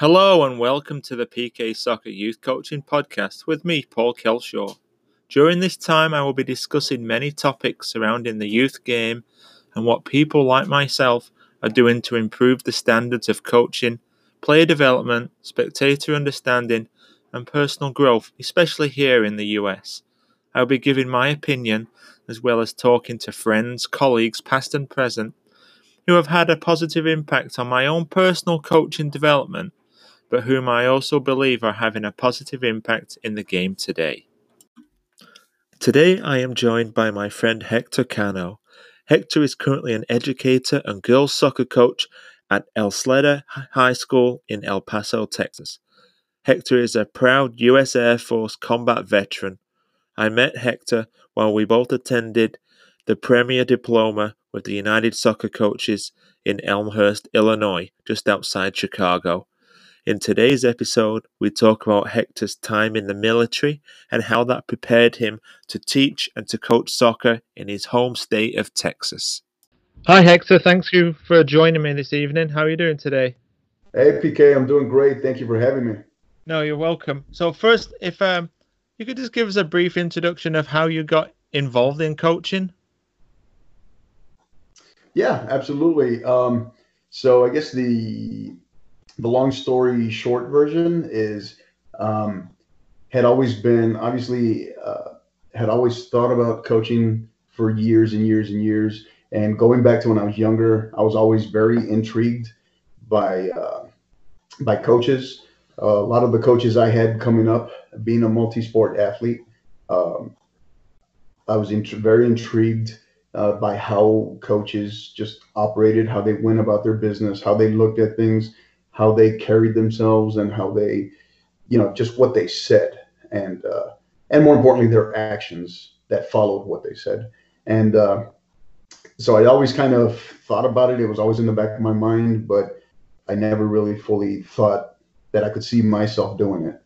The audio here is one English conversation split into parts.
Hello and welcome to the PK Soccer Youth Coaching Podcast with me, Paul Kelshaw. During this time, I will be discussing many topics surrounding the youth game and what people like myself are doing to improve the standards of coaching, player development, spectator understanding, and personal growth, especially here in the US. I will be giving my opinion as well as talking to friends, colleagues, past and present, who have had a positive impact on my own personal coaching development, but whom I also believe are having a positive impact in the game today. Today I am joined by my friend Hector Cano. Hector is currently an educator and girls soccer coach at El Sleda High School in El Paso, Texas. Hector is a proud U.S. Air Force combat veteran. I met Hector while we both attended the Premier Diploma with the United Soccer Coaches in Elmhurst, Illinois, just outside Chicago. In today's episode, we talk about Hector's time in the military and how that prepared him to teach and to coach soccer in his home state of Texas. Hi, Hector. Thanks you for joining me this evening. How are you doing today? Hey, PK. I'm doing great. Thank you for having me. No, you're welcome. So first, if um, you could just give us a brief introduction of how you got involved in coaching. Yeah, absolutely. Um, so I guess the the long story short version is um, had always been obviously uh, had always thought about coaching for years and years and years. And going back to when I was younger, I was always very intrigued by uh, by coaches. Uh, a lot of the coaches I had coming up, being a multi-sport athlete, um, I was int- very intrigued uh, by how coaches just operated, how they went about their business, how they looked at things, how they carried themselves and how they, you know, just what they said, and uh, and more importantly, their actions that followed what they said. And uh, so I always kind of thought about it. It was always in the back of my mind, but I never really fully thought that I could see myself doing it.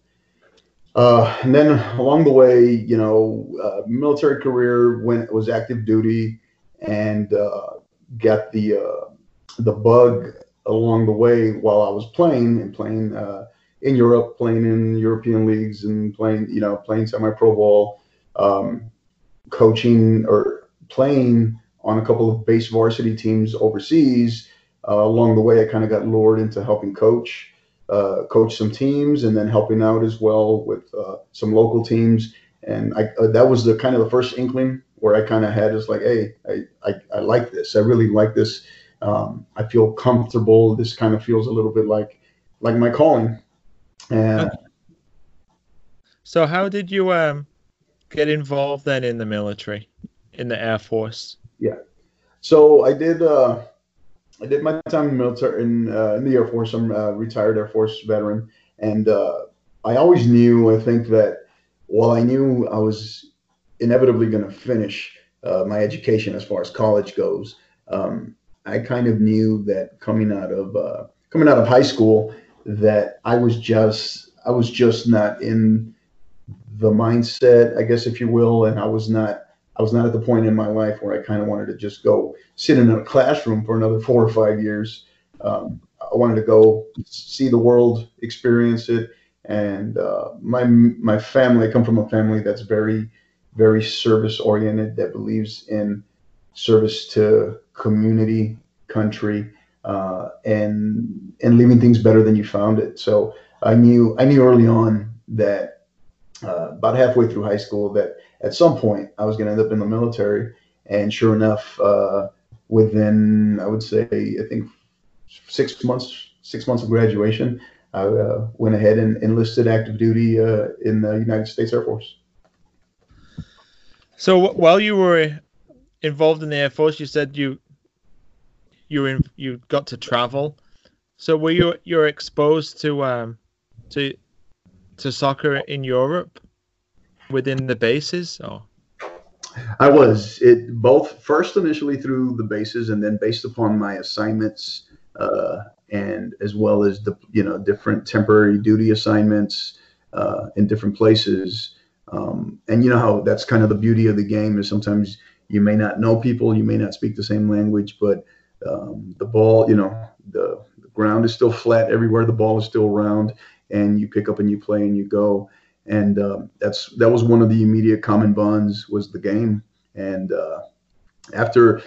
Uh, and then along the way, you know, uh, military career when it was active duty, and uh, got the uh, the bug along the way while I was playing and playing uh, in Europe, playing in European leagues, and playing you know playing semi-pro ball, um, coaching or playing on a couple of base varsity teams overseas. Uh, along the way, I kind of got lured into helping coach, uh, coach some teams, and then helping out as well with uh, some local teams. And I, uh, that was the kind of the first inkling where I kind of had is like, hey, I, I, I like this. I really like this um, I feel comfortable. This kind of feels a little bit like like my calling. And so, how did you um, get involved then in the military, in the Air Force? Yeah, so I did. Uh, I did my time in the military in, uh, in the Air Force. I'm a retired Air Force veteran, and uh, I always knew. I think that while I knew I was inevitably going to finish uh, my education as far as college goes, um, I kind of knew that coming out of uh, coming out of high school that I was just I was just not in the mindset, I guess if you will, and I was not I was not at the point in my life where I kind of wanted to just go sit in a classroom for another four or five years. Um, I wanted to go see the world, experience it, and uh, my my family. I come from a family that's very very service oriented that believes in service to community, country, uh, and and leaving things better than you found it. So I knew I knew early on that uh, about halfway through high school that at some point I was going to end up in the military. And sure enough, uh, within I would say I think six months six months of graduation, I uh, went ahead and enlisted active duty uh, in the United States Air Force. So while you were involved in the Air Force, you said you you in, you got to travel. So were you you're exposed to um to to soccer in Europe within the bases or? I was it both first initially through the bases and then based upon my assignments uh, and as well as the you know different temporary duty assignments uh, in different places. Um, and you know how that's kind of the beauty of the game is sometimes you may not know people, you may not speak the same language, but um, the ball, you know, the, the ground is still flat everywhere. The ball is still round, and you pick up and you play and you go. And um, that's that was one of the immediate common bonds was the game. And uh, after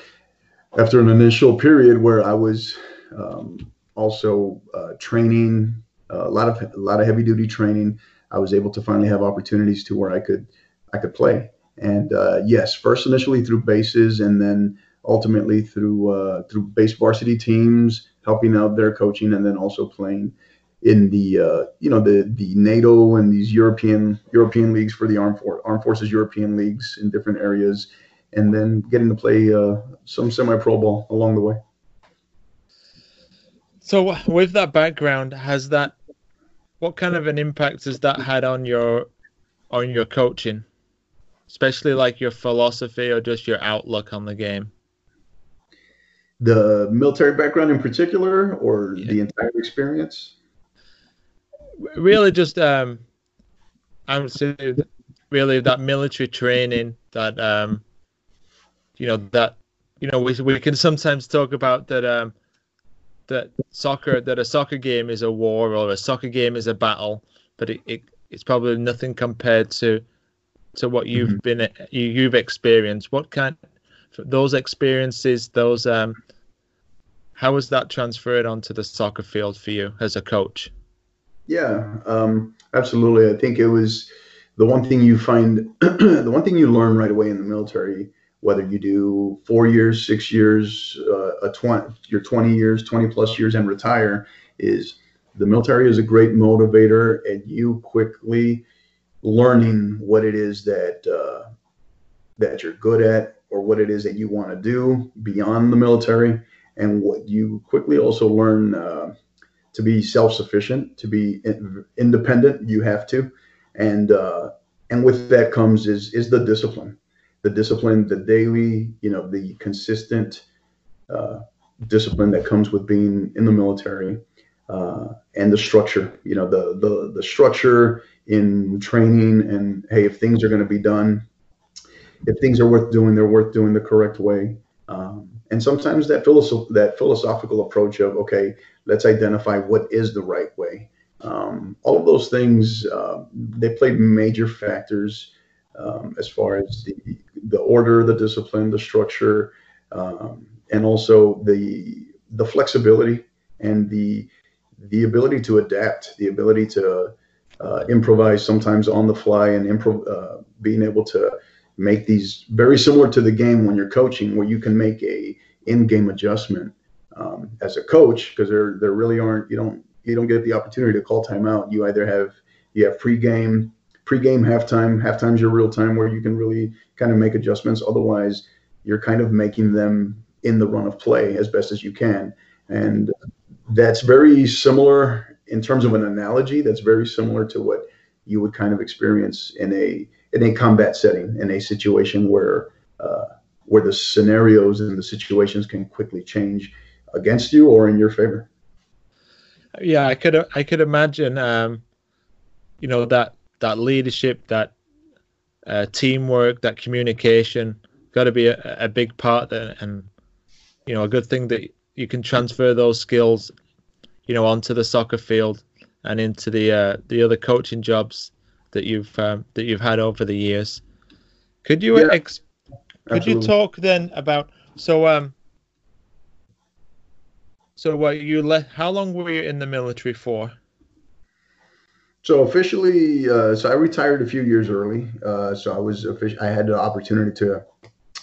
after an initial period where I was um, also uh, training uh, a lot of a lot of heavy duty training, I was able to finally have opportunities to where I could I could play. And uh, yes, first initially through bases, and then ultimately through uh, through base varsity teams, helping out their coaching, and then also playing in the uh, you know the the NATO and these European European leagues for the armed for, armed forces European leagues in different areas, and then getting to play uh, some semi pro ball along the way. So, with that background, has that what kind of an impact has that had on your on your coaching, especially like your philosophy or just your outlook on the game? The military background in particular, or yeah. the entire experience? Really, just um, I'm really that military training that um, you know that you know we we can sometimes talk about that um that soccer that a soccer game is a war or a soccer game is a battle, but it, it it's probably nothing compared to to what you've mm-hmm. been you, you've experienced. What kind those experiences, those um, how was that transferred onto the soccer field for you as a coach? Yeah, um, absolutely. I think it was the one thing you find, the one thing you learn right away in the military whether you do four years, six years, uh, a 20, your 20 years, 20 plus years and retire is the military is a great motivator and you quickly learning what it is that, uh, that you're good at or what it is that you want to do beyond the military and what you quickly also learn uh, to be self-sufficient to be in, independent you have to and uh, and with that comes is is the discipline the discipline, the daily, you know, the consistent uh, discipline that comes with being in the military, uh, and the structure. You know, the the the structure in training, and hey, if things are going to be done, if things are worth doing, they're worth doing the correct way. Um, and sometimes that philosoph- that philosophical approach of okay, let's identify what is the right way. Um, all of those things uh, they played major factors um, as far as the the order, the discipline, the structure, um, and also the the flexibility and the the ability to adapt, the ability to uh, improvise sometimes on the fly, and improv, uh, being able to make these very similar to the game when you're coaching, where you can make a in-game adjustment um, as a coach because there there really aren't you don't you don't get the opportunity to call timeout. You either have you have pre-game Pre-game, halftime. Halftime's your real time where you can really kind of make adjustments. Otherwise, you're kind of making them in the run of play as best as you can. And that's very similar in terms of an analogy. That's very similar to what you would kind of experience in a in a combat setting, in a situation where uh, where the scenarios and the situations can quickly change against you or in your favor. Yeah, I could I could imagine, um, you know that that leadership, that uh, teamwork, that communication, got to be a, a big part. There, and you know, a good thing that you can transfer those skills, you know, onto the soccer field and into the uh, the other coaching jobs that you've um, that you've had over the years. Could you yeah, ex- could you talk then about so um so what you let how long were you in the military for? So officially, uh, so I retired a few years early. Uh, so I was. I had the opportunity to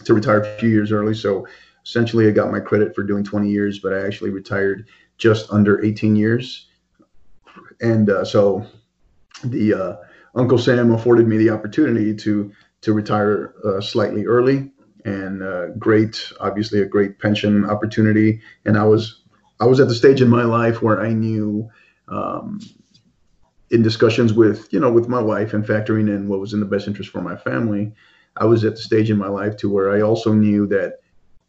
to retire a few years early. So essentially, I got my credit for doing 20 years, but I actually retired just under 18 years. And uh, so the uh, Uncle Sam afforded me the opportunity to to retire uh, slightly early, and uh, great, obviously a great pension opportunity. And I was I was at the stage in my life where I knew. Um, in discussions with you know with my wife and factoring in what was in the best interest for my family i was at the stage in my life to where i also knew that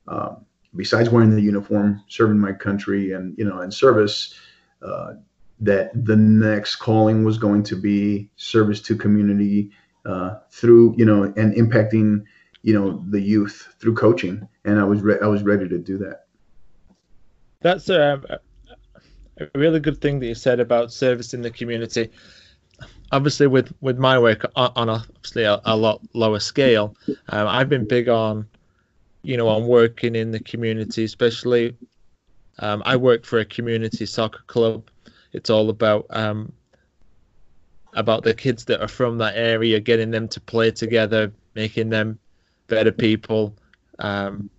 um, besides wearing the uniform serving my country and you know and service uh, that the next calling was going to be service to community uh, through you know and impacting you know the youth through coaching and i was re- i was ready to do that that's um, a really good thing that you said about servicing the community. Obviously, with with my work on, obviously a, a, lot lower scale, um, I've been big on, you know, on working in the community, especially. Um, I work for a community soccer club. It's all about um, about the kids that are from that area, getting them to play together, making them better people. Um,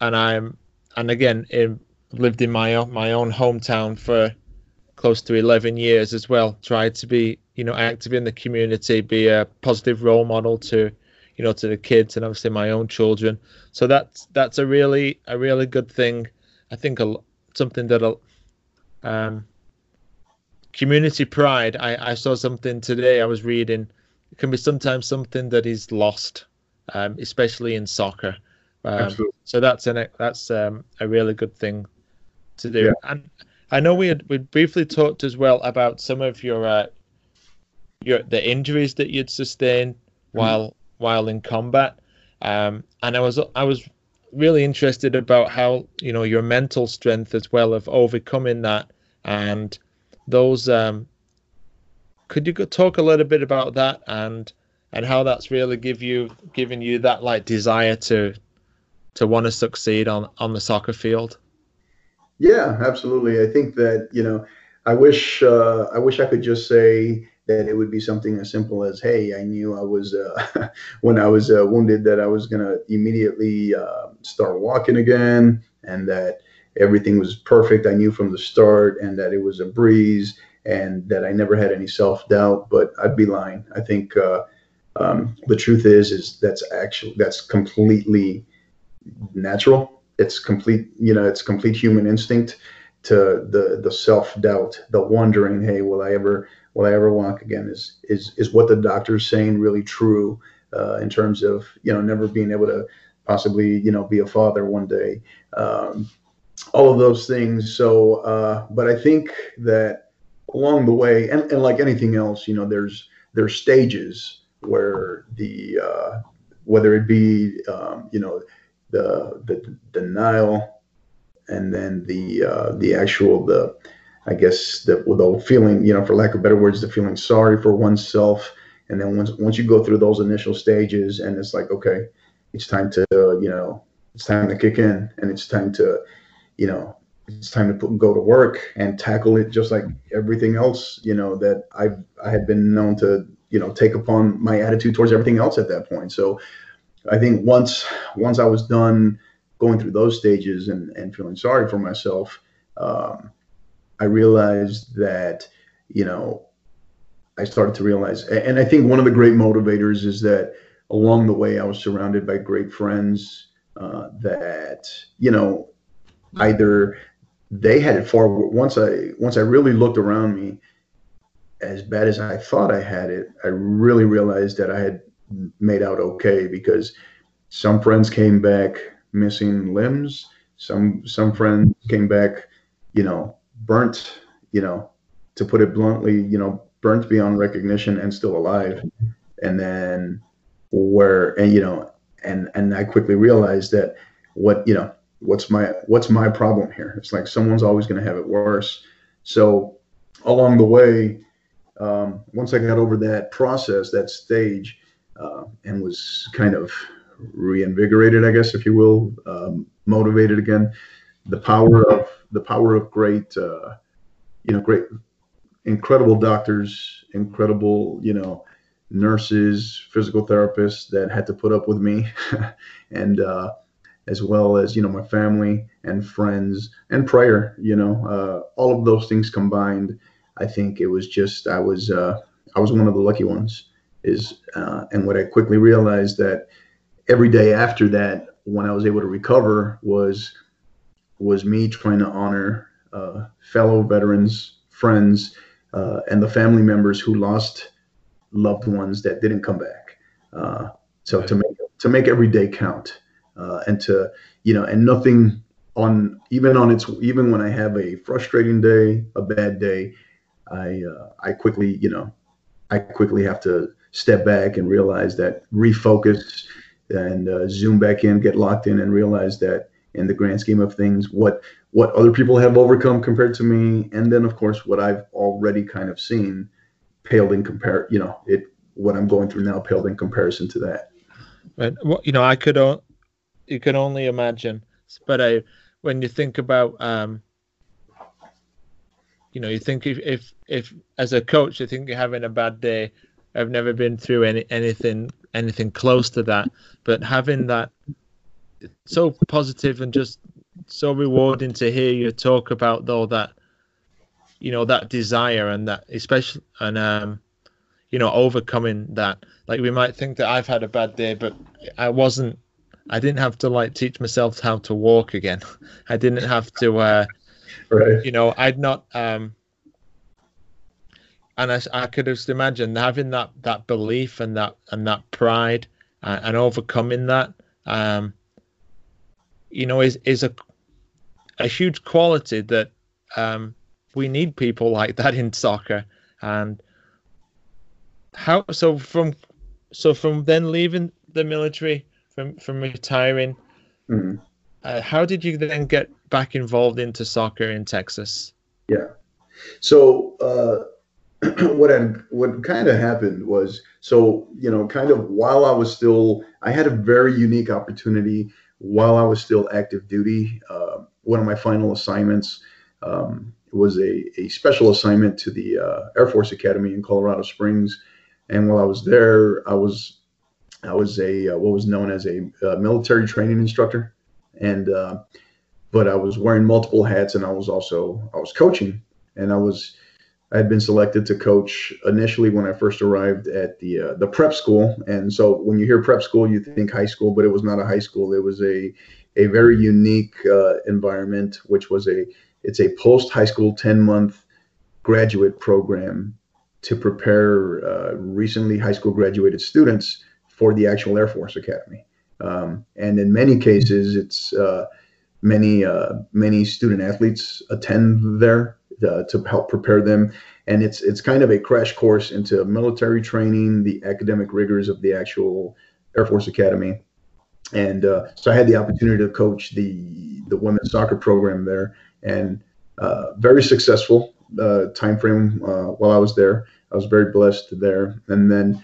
and I'm and again, in, lived in my own, my own hometown for close to 11 years as well. Tried to be, you know, active in the community, be a positive role model to, you know, to the kids and obviously my own children. So that's that's a really a really good thing. I think a, something that um, community pride. I, I saw something today. I was reading. It can be sometimes something that is lost, um, especially in soccer. Um, so that's an that's um, a really good thing to do. Yeah. And I know we had we briefly talked as well about some of your uh, your the injuries that you'd sustained mm-hmm. while while in combat. Um, and I was I was really interested about how you know your mental strength as well of overcoming that and those. Um, could you talk a little bit about that and and how that's really give you giving you that like desire to to want to succeed on on the soccer field? Yeah, absolutely. I think that you know, I wish uh, I wish I could just say that it would be something as simple as, "Hey, I knew I was uh, when I was uh, wounded that I was gonna immediately uh, start walking again, and that everything was perfect. I knew from the start, and that it was a breeze, and that I never had any self doubt. But I'd be lying. I think uh, um, the truth is, is that's actually that's completely natural. It's complete, you know, it's complete human instinct to the the self doubt, the wondering, hey, will I ever will I ever walk again? Is is is what the doctor's saying really true uh, in terms of you know never being able to possibly you know be a father one day, um, all of those things. So, uh, but I think that along the way, and, and like anything else, you know, there's there's stages where the uh, whether it be um, you know the the denial, and then the uh, the actual the I guess the the feeling you know for lack of better words the feeling sorry for oneself, and then once once you go through those initial stages and it's like okay, it's time to you know it's time to kick in and it's time to you know it's time to put, go to work and tackle it just like everything else you know that I've i had been known to you know take upon my attitude towards everything else at that point. So I think once once I was done going through those stages and, and feeling sorry for myself, um, I realized that, you know, I started to realize, and I think one of the great motivators is that along the way I was surrounded by great friends uh, that, you know, either they had it far once I once I really looked around me, as bad as I thought I had it, I really realized that I had made out okay because some friends came back missing limbs. Some some friends came back, you know, burnt. You know, to put it bluntly, you know, burnt beyond recognition and still alive. And then where and you know and and I quickly realized that what you know what's my what's my problem here? It's like someone's always going to have it worse. So along the way, um, once I got over that process, that stage, uh, and was kind of reinvigorated, I guess, if you will, um, motivated again. The power of the power of great, uh, you know, great, incredible doctors, incredible, you know, nurses, physical therapists that had to put up with me, and uh, as well as you know my family and friends and prayer. You know, uh, all of those things combined. I think it was just I was uh, I was one of the lucky ones is uh, and what I quickly realized that every day after that, when I was able to recover, was was me trying to honor uh, fellow veterans, friends, uh, and the family members who lost loved ones that didn't come back. Uh, so to make to make every day count, uh, and to you know, and nothing on even on its even when I have a frustrating day, a bad day, I uh, I quickly you know I quickly have to step back and realize that refocus and uh, zoom back in, get locked in, and realize that in the grand scheme of things, what what other people have overcome compared to me, and then of course what I've already kind of seen paled in compare. You know, it what I'm going through now paled in comparison to that. But well, you know, I could you can only imagine. But I, when you think about, um, you know, you think if, if if as a coach, you think you're having a bad day. I've never been through any anything anything close to that, but having that so positive and just so rewarding to hear you talk about though that you know that desire and that especially and um you know overcoming that like we might think that i've had a bad day but i wasn't I didn't have to like teach myself how to walk again. I didn't have to, uh, right. you know, I'd not, um, and I, I could just imagine having that that belief and that and that pride uh, and overcoming that, um, you know, is is a a huge quality that um, we need people like that in soccer. And how so from so from then leaving the military from from retiring. Mm-hmm. Uh, how did you then get back involved into soccer in Texas? Yeah, so uh, what had, what kind of happened was so you know kind of while I was still I had a very unique opportunity while I was still active duty. Uh, one of my final assignments um, was a, a special assignment to the uh, Air Force Academy in Colorado Springs, and while I was there, I was I was a uh, what was known as a uh, military training instructor, and uh, but I was wearing multiple hats, and I was also I was coaching, and I was I had been selected to coach initially when I first arrived at the uh, the prep school, and so when you hear prep school, you think high school, but it was not a high school. It was a a very unique uh, environment, which was a it's a post high school ten month graduate program to prepare uh, recently high school graduated students for the actual Air Force Academy. Um, and in many cases, it's uh, many uh, many student athletes attend there uh, to help prepare them, and it's it's kind of a crash course into military training, the academic rigors of the actual Air Force Academy. And uh, so I had the opportunity to coach the the women's soccer program there, and uh, very successful uh, time frame while I was there. I was very blessed there, and then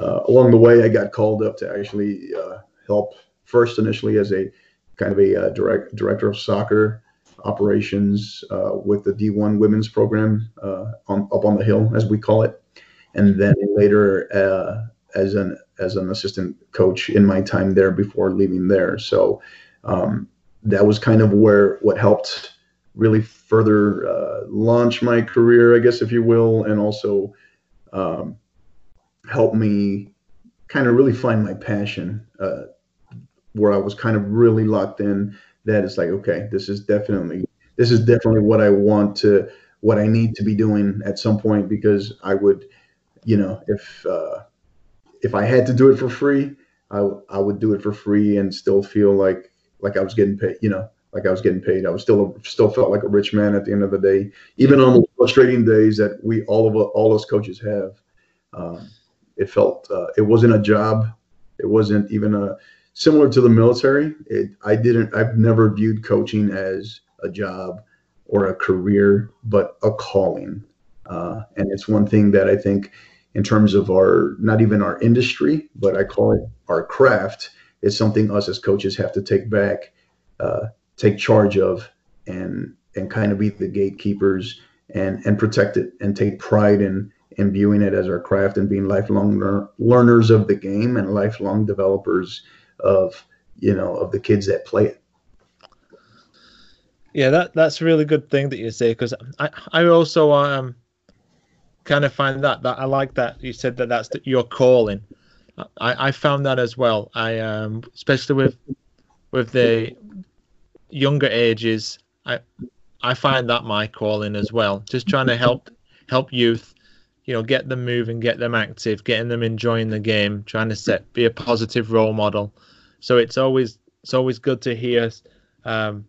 uh, along the way, I got called up to actually uh, help first initially as a kind of a uh, direct director of soccer operations uh, with the D1 women's program uh, on, up on the hill, as we call it, and then later uh, as an as an assistant coach in my time there before leaving there. So um, that was kind of where what helped really further launch my career, I guess, if you will, and also um, helped me kind of really find my passion uh, where I was kind of really locked in that it's like, okay, this is definitely, this is definitely what I want to, what I need to be doing at some point because I would, you know, if, uh, if I had to do it for free, I, I would do it for free and still feel like, like I was getting paid, you know, like I was getting paid. I was still, still felt like a rich man at the end of the day, even on the frustrating days that we, all of all us coaches have. Um, it felt uh, it wasn't a job. It wasn't even a similar to the military. It I didn't. I've never viewed coaching as a job or a career, but a calling. Uh, and it's one thing that I think, in terms of our not even our industry, but I call it our craft, is something us as coaches have to take back, uh, take charge of, and and kind of be the gatekeepers and and protect it and take pride in and viewing it as our craft and being lifelong lear- learners of the game and lifelong developers of you know of the kids that play it. Yeah that that's a really good thing that you say because i i also um kind of find that that i like that you said that that's the, your calling. I i found that as well. I um especially with with the younger ages i i find that my calling as well. Just trying to help help youth you know, get them moving, get them active, getting them enjoying the game, trying to set be a positive role model. So it's always it's always good to hear, um,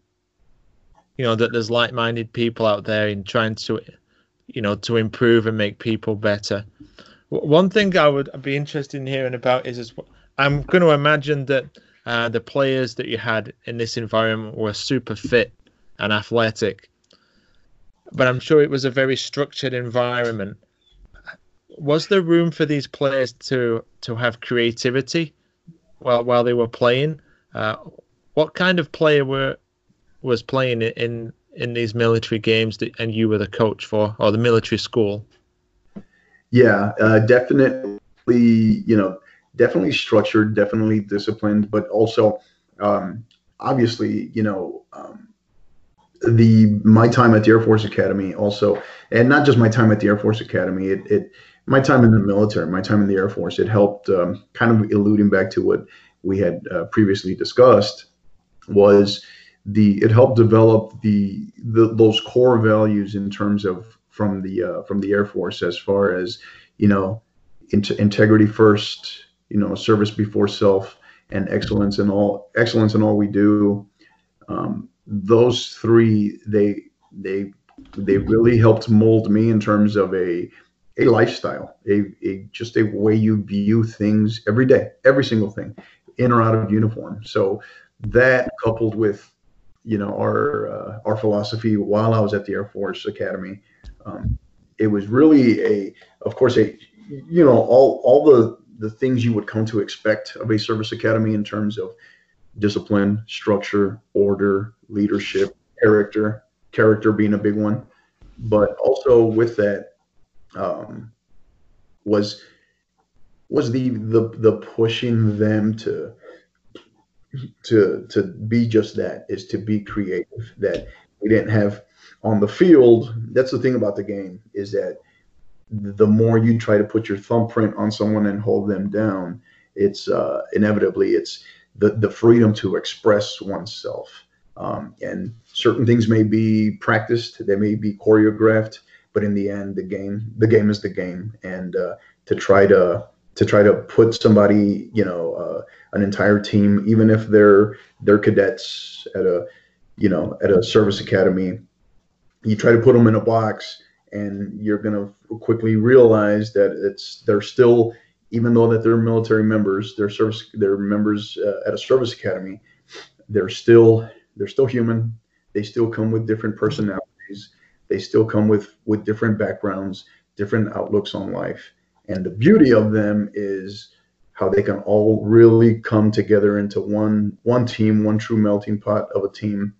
you know, that there's like-minded people out there in trying to, you know, to improve and make people better. One thing I would be interested in hearing about is, is I'm going to imagine that uh, the players that you had in this environment were super fit and athletic. But I'm sure it was a very structured environment. Was there room for these players to to have creativity while while they were playing? Uh, what kind of player were was playing in in these military games that, and you were the coach for or the military school? Yeah, uh, definitely. You know, definitely structured, definitely disciplined, but also um, obviously, you know, um, the my time at the Air Force Academy also, and not just my time at the Air Force Academy, it, it my time in the military, my time in the Air Force, it helped um, kind of alluding back to what we had uh, previously discussed was the it helped develop the, the those core values in terms of from the uh, from the Air Force as far as you know in- integrity first, you know, service before self, and excellence in all excellence in all we do. Um, those three they they they really helped mold me in terms of a a lifestyle, a, a just a way you view things every day, every single thing, in or out of uniform. So that coupled with you know our uh, our philosophy while I was at the Air Force Academy, um, it was really a of course a you know all all the the things you would come to expect of a service academy in terms of discipline, structure, order, leadership, character, character being a big one. But also with that um, was was the the the pushing them to to to be just that is to be creative that we didn't have on the field that's the thing about the game is that the more you try to put your thumbprint on someone and hold them down, it's uh, inevitably it's the the freedom to express oneself. Um, and certain things may be practiced, they may be choreographed, but in the end, the game the game is the game. And uh, to try to to try to put somebody, you know, uh, an entire team, even if they're they're cadets at a you know at a service academy, you try to put them in a box and you're to quickly realize that it's they're still even though that they're military members they're service they're members uh, at a service academy they're still they're still human they still come with different personalities they still come with with different backgrounds different outlooks on life. And the beauty of them is how they can all really come together into one one team one true melting pot of a team.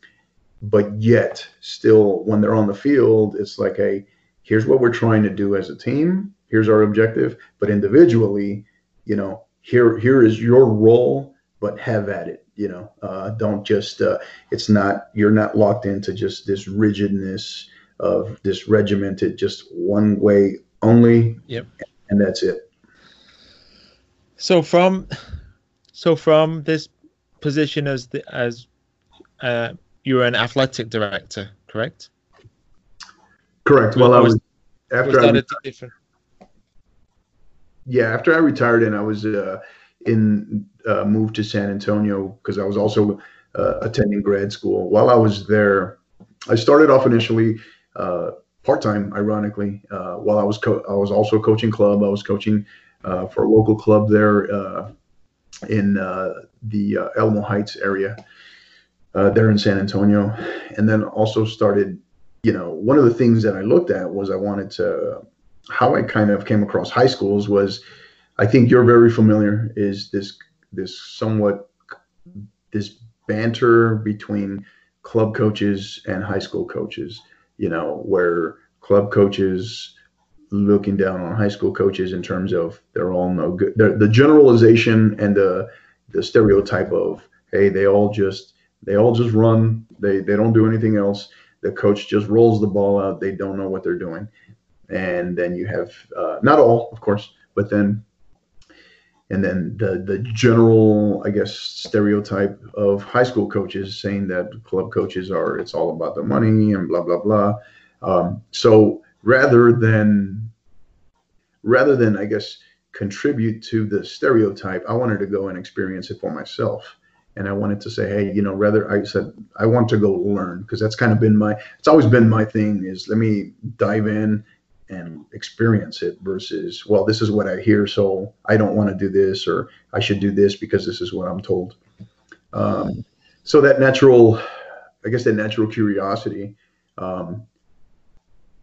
But yet still when they're on the field it's like a here's what we're trying to do as a team. Here's our objective. But individually you know here here is your role but have at it you know. Uh, don't just uh, it's not you're not locked into just this rigidness of this regimented just one way only yep and that's it so from so from this position as the as uh, you were an athletic director correct Correct. Well, I was, after was I different. Yeah, after I retired and I was uh, in uh, moved to San Antonio because I was also uh, attending grad school. While I was there, I started off initially uh, part time. Ironically, uh, while I was co- I was also coaching club. I was coaching uh, for a local club there in the Alamo Heights area. there in San Antonio, and then also started you know, one of the things that I looked at was I wanted to, how I kind of came across high schools was, I think you're very familiar, is this, this somewhat, this banter between club coaches and high school coaches, you know, where club coaches looking down on high school coaches in terms of they're all no good. They're, the generalization and the, the stereotype of, hey, they all just, they all just run. They, they don't do anything else the coach just rolls the ball out. They don't know what they're doing. And then you have uh, not all, of course, but then and then the the general, I guess, stereotype of high school coaches saying that club coaches are it's all about the money and blah blah blah. Um, so rather than rather than I guess contribute to the stereotype, I wanted to go and experience it for myself and I wanted to say, hey, you know, rather I said I want to go learn because that's kind of been my it's always been my thing is let me dive in and experience it versus well this is what I hear so I don't want to do this or I should do this because this is what I'm told. Um, so that natural, I guess that natural curiosity, um,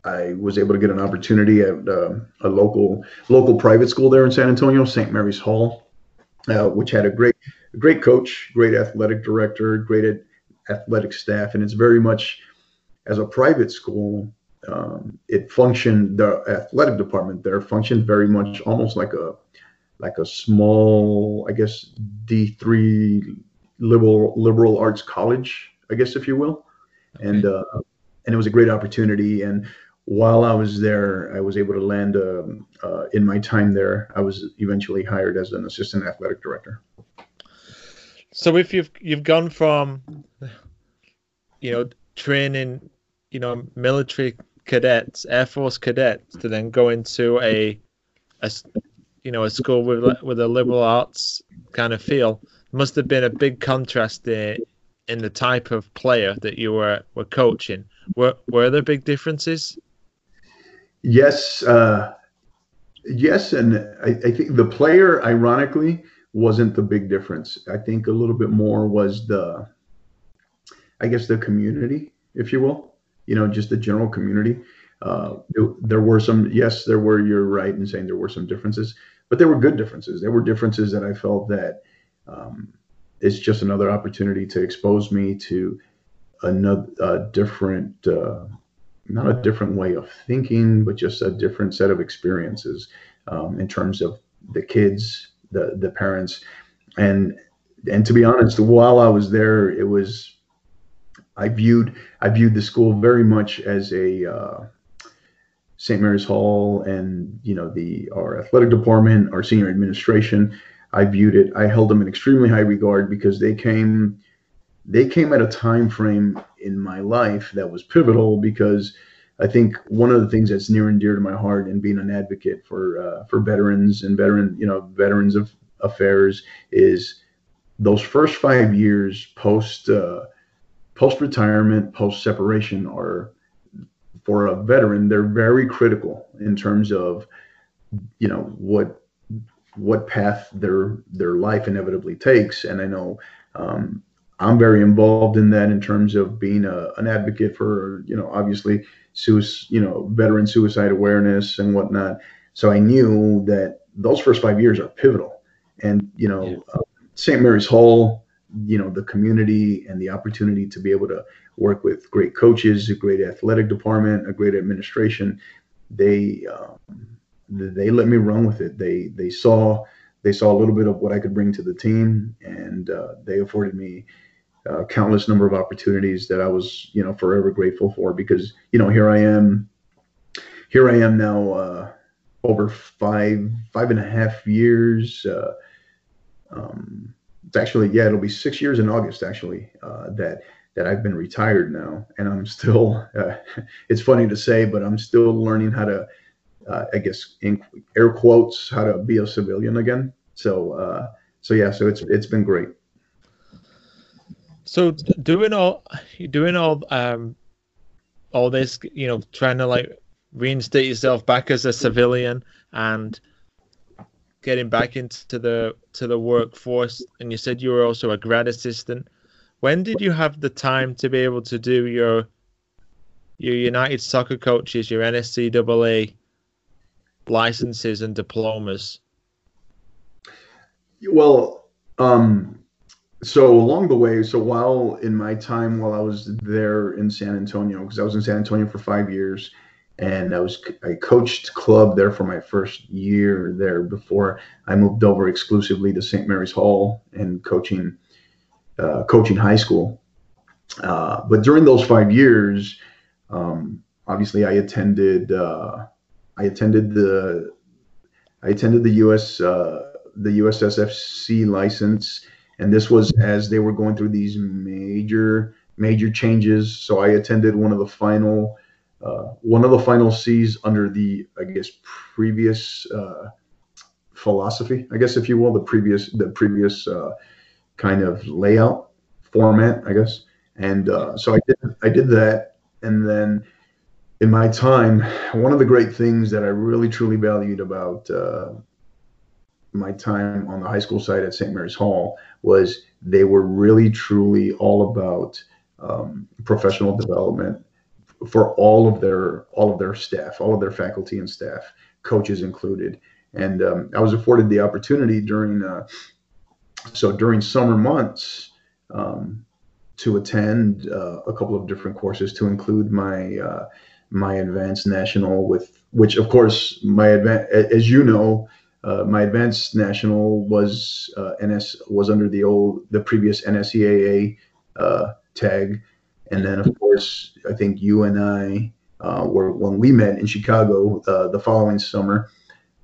I was able to get an opportunity at uh, a local local private school there in San Antonio, St. Mary's Hall, uh, which had a great great coach, great athletic director, great athletic staff, and it's very much as a private school. Um, it functioned the athletic department there functioned very much almost like a like a small, I guess D three liberal liberal arts college, I guess if you will, okay. and uh, and it was a great opportunity. And while I was there, I was able to land. Um, uh, in my time there, I was eventually hired as an assistant athletic director. So if you've you've gone from, you know, training, you know, military cadets, Air Force cadets, to then go into a, a you know, a school with with a liberal arts kind of feel, must have been a big contrast there in the type of player that you were were coaching. Were were there big differences? Yes, uh, yes, and I, I, think the player, ironically, wasn't the big difference. I think a little bit more was the, I guess, the community, if you will. You know, just the general community. Uh, there were some, yes, there were. You're right in saying there were some differences, but there were good differences. There were differences that I felt that um, it's just another opportunity to expose me to another a different. Uh, not a different way of thinking, but just a different set of experiences um, in terms of the kids, the the parents, and and to be honest, while I was there, it was I viewed I viewed the school very much as a uh, St. Mary's Hall and you know the our athletic department, our senior administration. I viewed it. I held them in extremely high regard because they came they came at a time frame in my life that was pivotal because I think one of the things that's near and dear to my heart and being an advocate for uh, for veterans and veteran you know veterans of affairs is those first five years post uh, post retirement post separation are for a veteran they're very critical in terms of you know what what path their their life inevitably takes and I know um, I'm very involved in that in terms of being a, an advocate for, you know, obviously, suicide, you know, veteran suicide awareness and whatnot. So I knew that those first five years are pivotal. And, you know, yeah. uh, St. Mary's Hall, you know, the community and the opportunity to be able to work with great coaches, a great athletic department, a great administration, they, um, they let me run with it. They, they saw, they saw a little bit of what I could bring to the team and uh, they afforded me uh, countless number of opportunities that I was, you know, forever grateful for because, you know, here I am, here I am now, uh, over five, five and a half years. Uh, um, it's actually, yeah, it'll be six years in August actually, uh, that, that I've been retired now. And I'm still, uh, it's funny to say, but I'm still learning how to, uh, I guess, in air quotes, how to be a civilian again. So, uh, so yeah, so it's, it's been great. So doing all doing all um all this, you know, trying to like reinstate yourself back as a civilian and getting back into the to the workforce and you said you were also a grad assistant. When did you have the time to be able to do your your united soccer coaches your nscaa licenses and diplomas? Well um so along the way, so while in my time while I was there in San Antonio, because I was in San Antonio for five years, and I was I coached club there for my first year there before I moved over exclusively to St. Mary's Hall and coaching uh, coaching high school. Uh, but during those five years, um, obviously I attended uh, I attended the I attended the US uh, the USSF C license and this was as they were going through these major major changes. So I attended one of the final uh, one of the final C's under the I guess previous uh, philosophy, I guess if you will, the previous the previous uh, kind of layout format, I guess. And uh, so I did I did that, and then in my time, one of the great things that I really truly valued about uh, my time on the high school side at St. Mary's Hall was they were really truly all about um, professional development for all of their all of their staff, all of their faculty and staff, coaches included. And um, I was afforded the opportunity during uh, so during summer months um, to attend uh, a couple of different courses to include my uh, my advanced national with which of course my advanced as you know uh, my advanced national was uh, NS was under the old the previous NSCAA uh, tag, and then of course I think you and I uh, were when we met in Chicago uh, the following summer,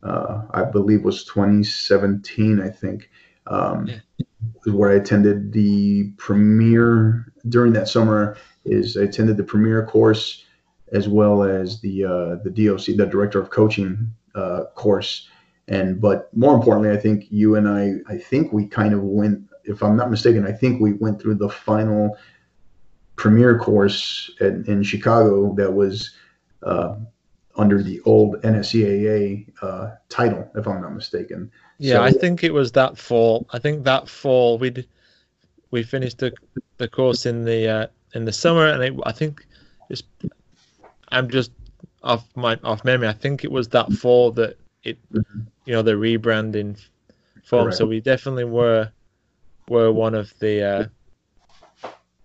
uh, I believe was 2017 I think, um, yeah. where I attended the premier during that summer is I attended the premier course as well as the the DOC the director of coaching course and but more importantly, I think you and I, I think we kind of went, if I'm not mistaken, I think we went through the final premier course at, in Chicago that was uh, under the old NSCAA uh, title, if I'm not mistaken. Yeah, so, I think it was that fall. I think that fall we we finished the the course in the uh, in the summer, and it, I think it's. I'm just off my off memory. I think it was that fall that it you know the rebranding form. Correct. So we definitely were were one of the uh,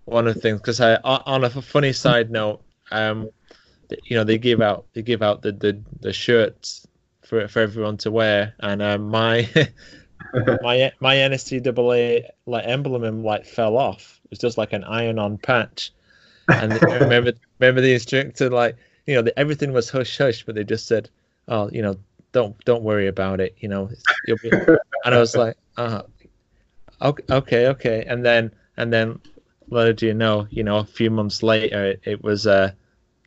one of the things because I on a funny side note, um, you know they give out they give out the the, the shirts for for everyone to wear, and uh, my my my NSCAA like emblem like fell off. It was just like an iron-on patch, and I remember remember the instructor like you know the, everything was hush hush, but they just said, oh you know don't don't worry about it. You know, and I was like, uh, okay, okay, okay. And then and then let you know, you know, a few months later, it, it was uh,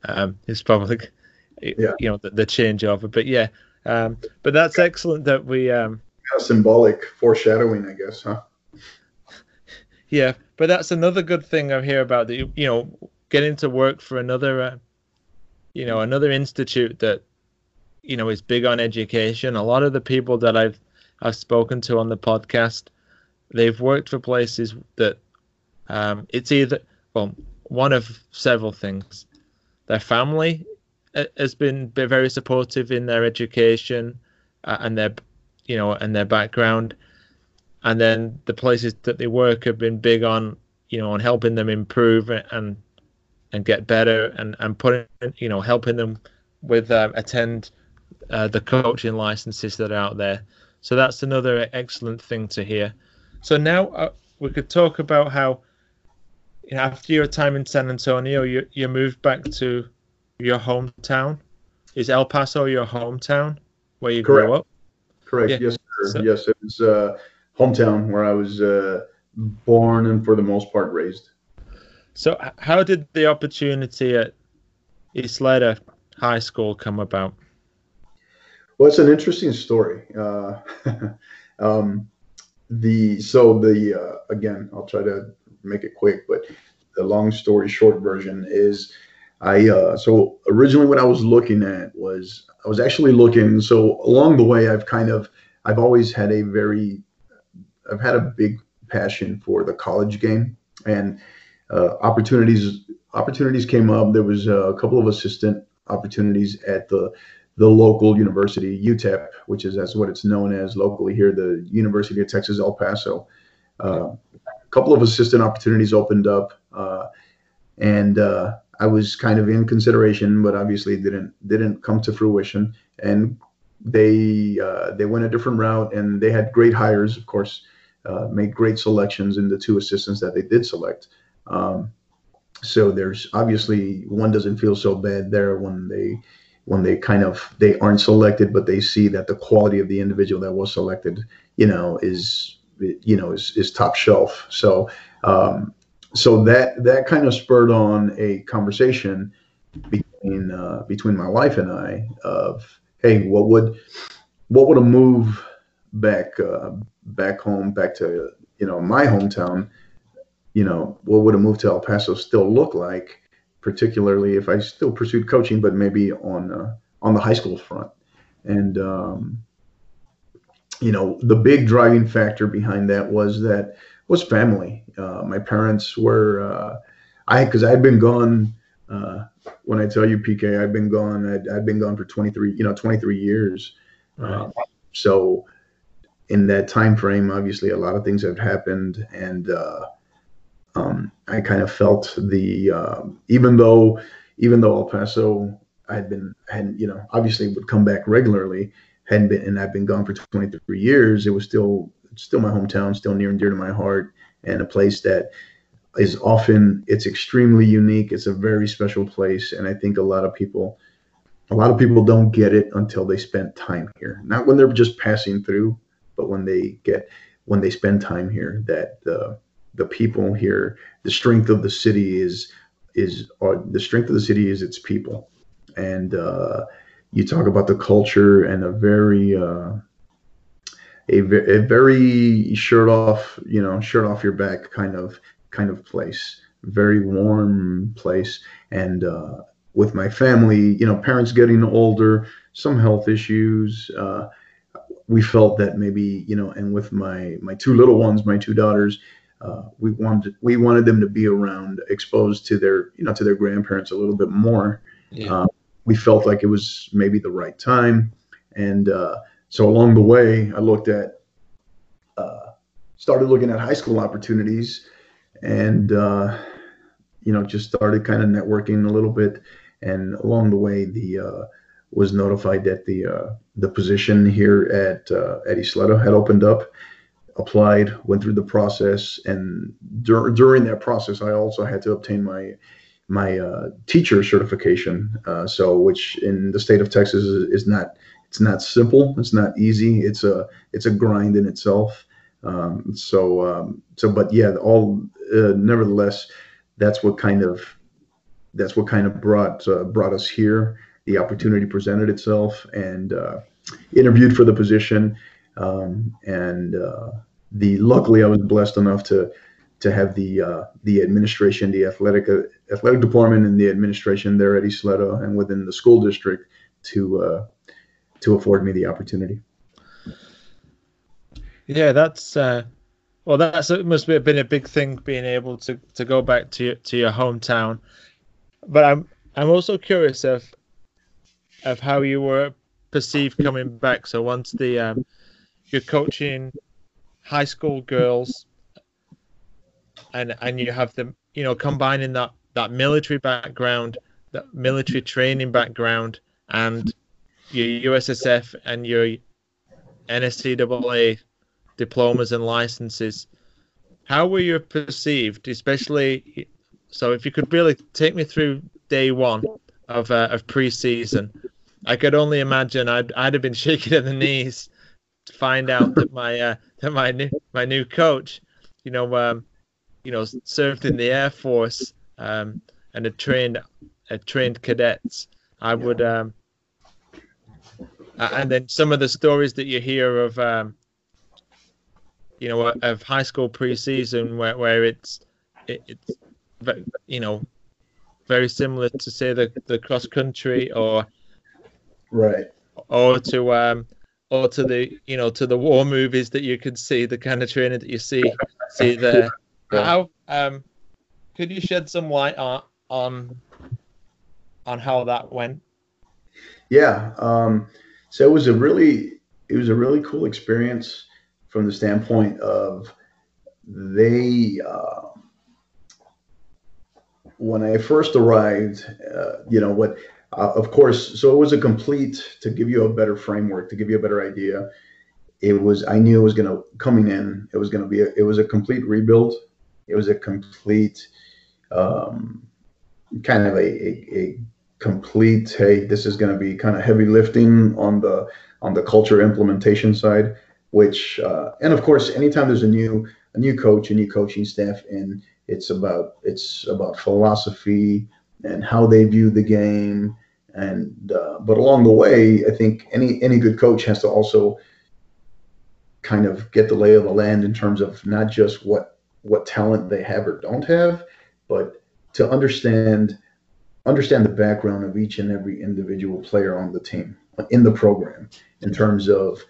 um, it's probably, yeah. you know, the, the changeover. But yeah, um, but that's excellent that we um, symbolic foreshadowing, I guess, huh? Yeah, but that's another good thing I hear about the you know getting to work for another, uh, you know, another institute that you know is big on education. A lot of the people that I've I've spoken to on the podcast, they've worked for places that um, it's either well one of several things. Their family uh, has been very supportive in their education uh, and their you know and their background, and then the places that they work have been big on you know on helping them improve and and get better and and putting you know helping them with um, attend uh, the coaching licenses that are out there. So that's another excellent thing to hear. So now uh, we could talk about how after your time in San Antonio, you you moved back to your hometown. Is El Paso your hometown where you Correct. grew up? Correct. Yeah. Yes, sir. So, yes, it was uh, hometown where I was uh, born and for the most part raised. So, how did the opportunity at Ysleta High School come about? Well, it's an interesting story. Uh, um, the so the uh, again, I'll try to make it quick, but the long story short version is I uh, so originally what I was looking at was I was actually looking so along the way I've kind of I've always had a very I've had a big passion for the college game and uh, opportunities opportunities came up. There was a couple of assistant opportunities at the the local university, UTEP, which is that's what it's known as locally here, the University of Texas El Paso. Uh, couple of assistant opportunities opened up, uh, and uh, I was kind of in consideration, but obviously didn't didn't come to fruition. And they uh, they went a different route, and they had great hires, of course, uh, made great selections in the two assistants that they did select. Um, so there's obviously one doesn't feel so bad there when they when they kind of they aren't selected but they see that the quality of the individual that was selected you know is you know is, is top shelf so um, so that that kind of spurred on a conversation between uh, between my wife and I of hey what would what would a move back uh, back home back to you know my hometown you know what would a move to El Paso still look like particularly if I still pursued coaching, but maybe on uh, on the high school front. And um, you know, the big driving factor behind that was that was family. Uh, my parents were, uh, I because I had been gone. Uh, when I tell you PK, I've been gone. I'd, I'd been gone for 23, you know, 23 years. Right. Uh, so in that time frame, obviously a lot of things have happened, and uh, um, I kind of felt the um, even though even though El Paso I had been had you know obviously would come back regularly hadn't been and I've been gone for 23 years it was still still my hometown still near and dear to my heart and a place that is often it's extremely unique it's a very special place and I think a lot of people a lot of people don't get it until they spend time here. Not when they're just passing through but when they get when they spend time here that the the people here the strength of the city is is uh, the strength of the city is its people. And uh, you talk about the culture and a very uh, a, a very shirt off you know shirt off your back kind of kind of place very warm place and uh, with my family you know parents getting older some health issues uh, we felt that maybe you know and with my my two little ones my two daughters uh, we wanted we wanted them to be around exposed to their you know to their grandparents a little bit more yeah. uh, we felt like it was maybe the right time and uh, so along the way i looked at uh, started looking at high school opportunities and uh, you know just started kind of networking a little bit and along the way the uh, was notified that the uh, the position here at uh, at Ysleta had opened up. Applied, went through the process, and dur- during that process, I also had to obtain my my uh, teacher certification. Uh, so, which in the state of Texas is, is, not it's not simple. It's not easy. It's a it's a grind in itself. Um, so um, so, but yeah, all uh, nevertheless, that's what kind of that's what kind of brought uh, brought us here the opportunity presented itself and uh, interviewed for the position. Um, and uh, the luckily, I was blessed enough to to have the uh, the administration, the athletic uh, athletic department, and the administration there at Ysleta and within the school district to uh, to afford me the opportunity. Yeah, that's uh, well, that's it must have been a big thing being able to, to go back to your, to your hometown. But I'm I'm also curious of of how you were perceived coming back. So once the um, you're coaching high school girls, and and you have them, you know, combining that that military background, that military training background, and your USSF and your NSCAA diplomas and licenses. How were you perceived, especially? So, if you could really take me through day one of uh, of preseason, I could only imagine I'd I'd have been shaking at the knees to find out that my uh, that my new my new coach, you know, um, you know, served in the Air Force um, and had trained had trained cadets. I would um, and then some of the stories that you hear of um, you know of high school preseason where where it's it, it's you know very similar to say the the cross country or right. or to um or to the you know to the war movies that you could see the kind of training that you see see there how um could you shed some light on on on how that went yeah um so it was a really it was a really cool experience from the standpoint of they uh, when I first arrived, uh, you know what uh, of course, so it was a complete to give you a better framework, to give you a better idea. It was I knew it was going to coming in. It was going to be a, it was a complete rebuild. It was a complete um, kind of a, a, a complete. Hey, this is going to be kind of heavy lifting on the on the culture implementation side. Which uh, and of course, anytime there's a new a new coach, a new coaching staff, and it's about it's about philosophy and how they view the game. And uh, but along the way, I think any any good coach has to also kind of get the lay of the land in terms of not just what what talent they have or don't have, but to understand understand the background of each and every individual player on the team in the program in terms of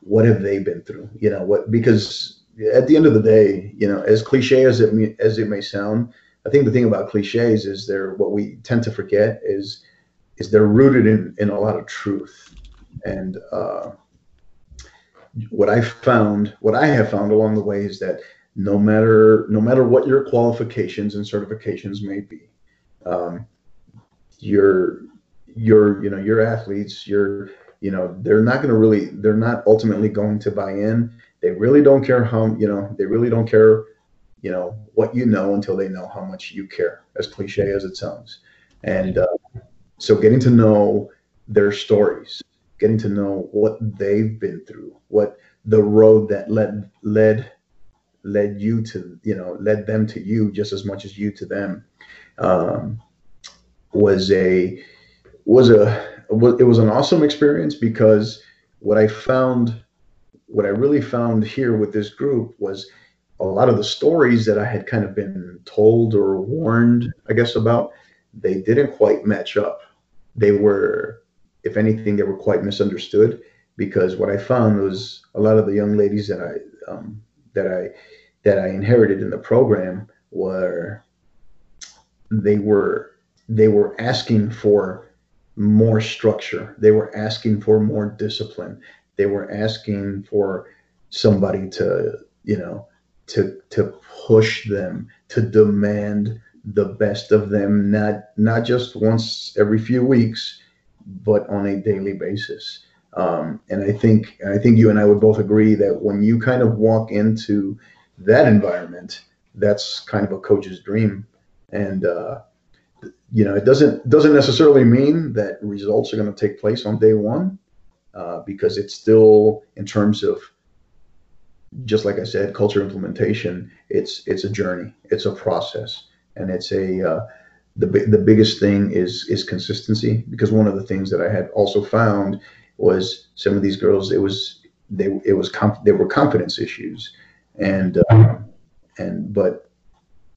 what have they been through? You know what because at the end of the day, you know, as cliche as it as it may sound, I think the thing about cliches is they're what we tend to forget is is they're rooted in in a lot of truth, and uh, what I found, what I have found along the way is that no matter no matter what your qualifications and certifications may be, um, your your you know your athletes, your you know they're not going to really they're not ultimately going to buy in. They really don't care how you know they really don't care you know what you know until they know how much you care as cliche as it sounds. And uh, so getting to know their stories getting to know what they've been through what the road that led led led you to you know led them to you just as much as you to them um, was a was a was, it was an awesome experience because what I found what I really found here with this group was a lot of the stories that I had kind of been told or warned, I guess, about, they didn't quite match up. They were, if anything, they were quite misunderstood because what I found was a lot of the young ladies that I um, that I that I inherited in the program were they were they were asking for more structure. They were asking for more discipline. They were asking for somebody to, you know, to to push them, to demand the best of them, not not just once every few weeks, but on a daily basis. Um, and I think I think you and I would both agree that when you kind of walk into that environment, that's kind of a coach's dream. And uh, you know, it doesn't doesn't necessarily mean that results are going to take place on day one, uh, because it's still in terms of just like I said, culture implementation. It's it's a journey. It's a process, and it's a uh, the the biggest thing is is consistency. Because one of the things that I had also found was some of these girls. It was they it was comp- there were confidence issues, and uh, and but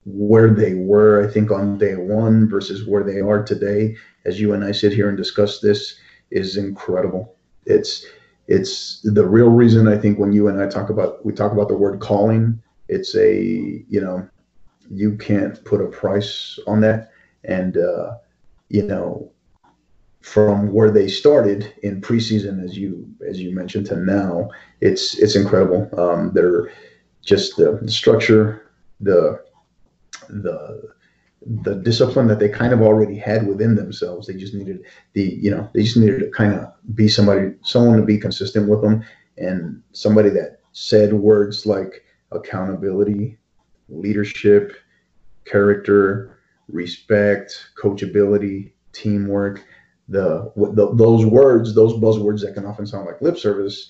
where they were, I think, on day one versus where they are today, as you and I sit here and discuss this, is incredible. It's it's the real reason I think when you and I talk about we talk about the word calling, it's a you know you can't put a price on that, and uh, you know from where they started in preseason, as you as you mentioned, to now, it's it's incredible. Um, they're just the structure, the the the discipline that they kind of already had within themselves. They just needed the, you know, they just needed to kind of be somebody, someone to be consistent with them and somebody that said words like accountability, leadership, character, respect, coachability, teamwork. The, the those words, those buzzwords that can often sound like lip service,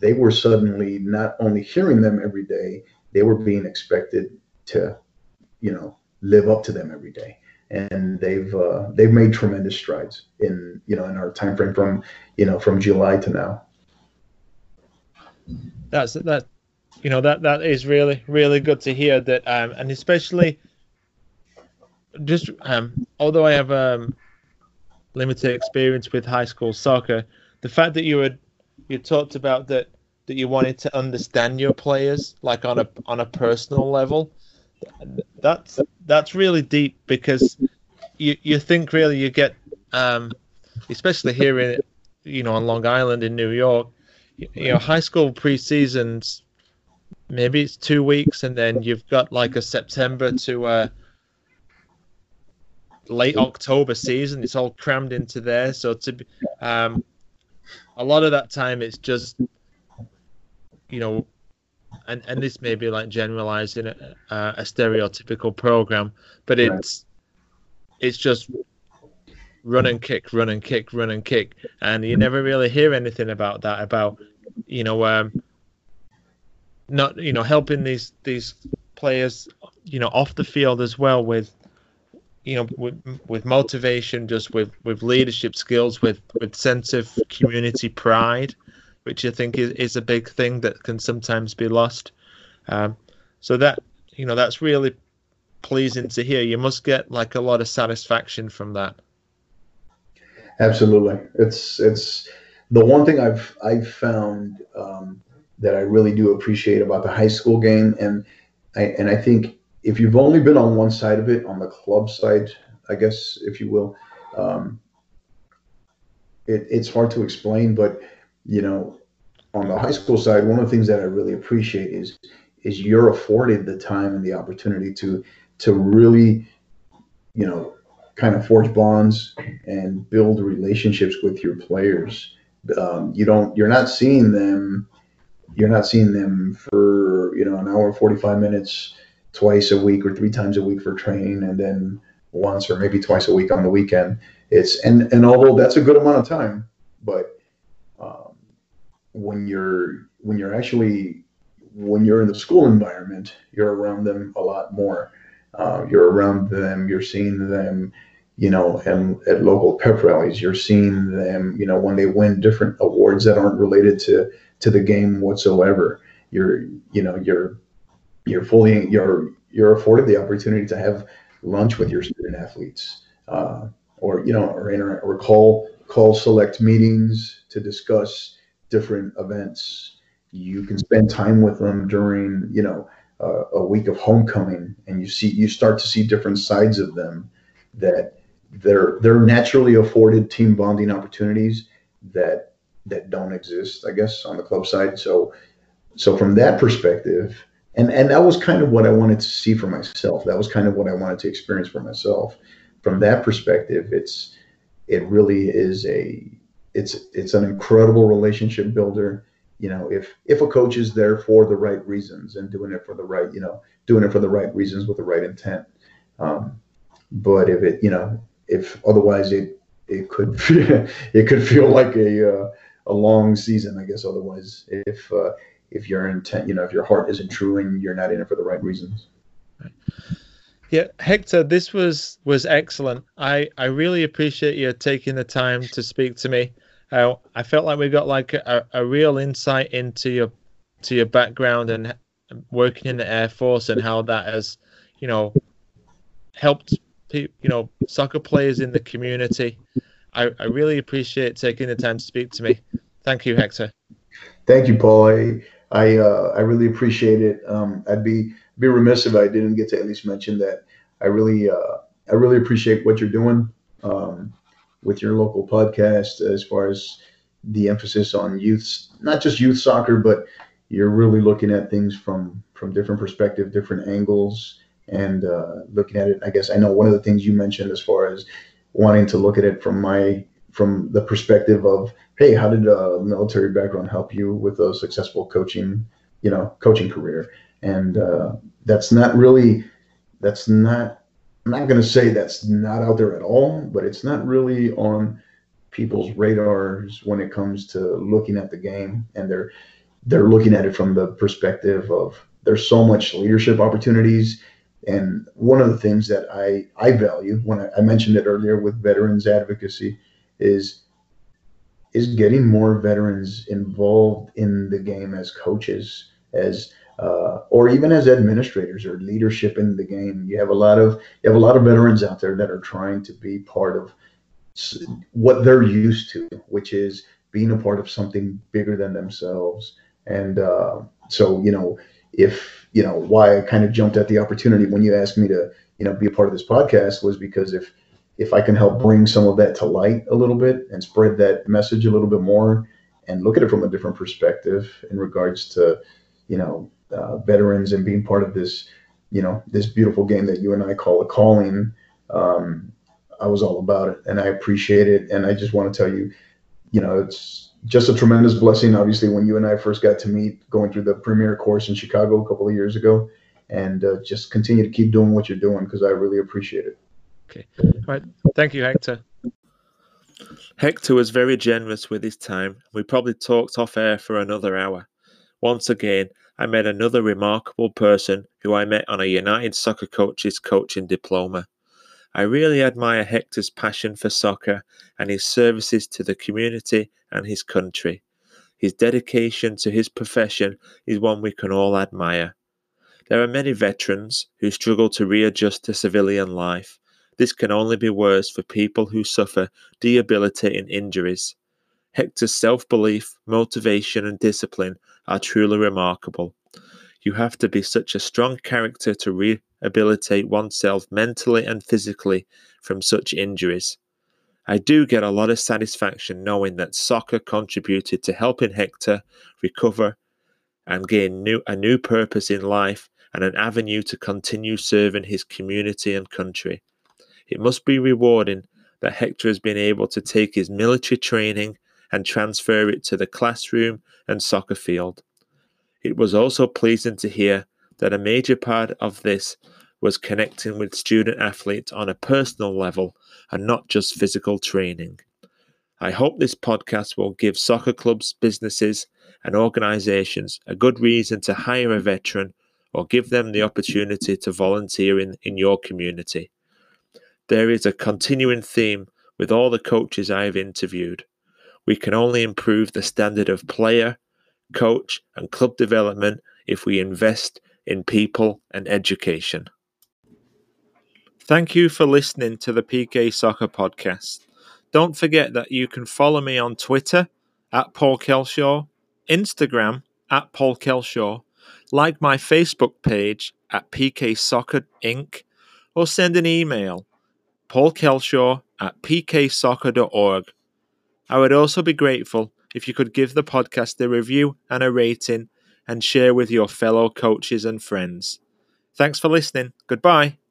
they were suddenly not only hearing them every day, they were being expected to you know live up to them every day and they've uh, they've made tremendous strides in you know in our time frame from you know from July to now. That's that you know that that is really really good to hear that um, and especially just um, although I have um, limited experience with high school soccer, the fact that you had you talked about that that you wanted to understand your players like on a on a personal level that's that's really deep because you you think really you get um, especially here in you know on Long Island in New York, you know high school pre-seasons maybe it's two weeks and then you've got like a September to a late October season. It's all crammed into there, so to be, um, a lot of that time it's just you know and and this may be like generalizing a, a stereotypical program, but it's it's just run and kick, run and kick, run and kick, and you never really hear anything about that about you know um, not you know helping these these players you know off the field as well with you know with with motivation just with with leadership skills with with sense of community pride which I think is, is a big thing that can sometimes be lost. Um, so that you know that's really pleasing to hear. You must get like a lot of satisfaction from that. Absolutely, it's it's the one thing I've I've found um, that I really do appreciate about the high school game, and I, and I think if you've only been on one side of it, on the club side, I guess if you will, um, it, it's hard to explain. But you know, on the high school side, one of the things that I really appreciate is is you're afforded the time and the opportunity to to really, you know, kind of forge bonds and build relationships with your players. Um, you don't, you're not seeing them, you're not seeing them for you know an hour 45 minutes twice a week or three times a week for training, and then once or maybe twice a week on the weekend. It's and and although that's a good amount of time, but um, when you're when you're actually when you're in the school environment, you're around them a lot more. Uh, you're around them, you're seeing them, you know, and at local pep rallies, you're seeing them, you know, when they win different awards that aren't related to to the game whatsoever. You're, you know, you're you're fully you're you're afforded the opportunity to have lunch with your student athletes, uh, or you know, or inter- or call call select meetings to discuss different events. You can spend time with them during, you know, uh, a week of homecoming, and you see you start to see different sides of them that they're they're naturally afforded team bonding opportunities that that don't exist, I guess, on the club side. So so from that perspective, and and that was kind of what I wanted to see for myself. That was kind of what I wanted to experience for myself. From that perspective, it's it really is a it's it's an incredible relationship builder you know if if a coach is there for the right reasons and doing it for the right you know doing it for the right reasons with the right intent um, but if it you know if otherwise it it could it could feel like a uh, a long season i guess otherwise if uh, if your intent you know if your heart isn't true and you're not in it for the right reasons yeah hector this was was excellent i i really appreciate you taking the time to speak to me uh, I felt like we got like a, a real insight into your to your background and working in the Air Force and how that has, you know, helped you know soccer players in the community. I, I really appreciate taking the time to speak to me. Thank you, Hector. Thank you, Paul. I uh, I really appreciate it. Um, I'd be be remiss if I didn't get to at least mention that I really uh, I really appreciate what you're doing. Um, with your local podcast as far as the emphasis on youth, not just youth soccer, but you're really looking at things from from different perspective, different angles, and uh, looking at it. I guess I know one of the things you mentioned as far as wanting to look at it from my from the perspective of, hey, how did a military background help you with a successful coaching, you know, coaching career? And uh, that's not really that's not I'm not going to say that's not out there at all, but it's not really on people's radars when it comes to looking at the game, and they're they're looking at it from the perspective of there's so much leadership opportunities. And one of the things that I, I value when I, I mentioned it earlier with veterans advocacy is is getting more veterans involved in the game as coaches, as uh, or even as administrators or leadership in the game. You have a lot of you have a lot of veterans out there that are trying to be part of what they're used to, which is being a part of something bigger than themselves. And uh, so, you know, if you know why I kind of jumped at the opportunity when you asked me to, you know, be a part of this podcast was because if if I can help bring some of that to light a little bit and spread that message a little bit more and look at it from a different perspective in regards to, you know, uh, veterans and being part of this, you know, this beautiful game that you and I call a calling. Um, I was all about it, and I appreciate it. And I just want to tell you, you know, it's just a tremendous blessing. Obviously, when you and I first got to meet, going through the premier course in Chicago a couple of years ago, and uh, just continue to keep doing what you're doing because I really appreciate it. Okay, right. Thank you, Hector. Hector was very generous with his time. We probably talked off air for another hour. Once again, I met another remarkable person who I met on a United Soccer Coaches coaching diploma. I really admire Hector's passion for soccer and his services to the community and his country. His dedication to his profession is one we can all admire. There are many veterans who struggle to readjust to civilian life. This can only be worse for people who suffer debilitating injuries. Hector's self belief, motivation, and discipline are truly remarkable. You have to be such a strong character to rehabilitate oneself mentally and physically from such injuries. I do get a lot of satisfaction knowing that soccer contributed to helping Hector recover and gain new, a new purpose in life and an avenue to continue serving his community and country. It must be rewarding that Hector has been able to take his military training and transfer it to the classroom and soccer field. It was also pleasing to hear that a major part of this was connecting with student athletes on a personal level and not just physical training. I hope this podcast will give soccer clubs, businesses, and organizations a good reason to hire a veteran or give them the opportunity to volunteer in, in your community. There is a continuing theme with all the coaches I have interviewed. We can only improve the standard of player, coach, and club development if we invest in people and education. Thank you for listening to the PK Soccer Podcast. Don't forget that you can follow me on Twitter at Paul Kelshaw, Instagram at Paul Kelshaw, like my Facebook page at PK Soccer Inc., or send an email paulkelshaw at pksoccer.org. I would also be grateful if you could give the podcast a review and a rating and share with your fellow coaches and friends. Thanks for listening. Goodbye.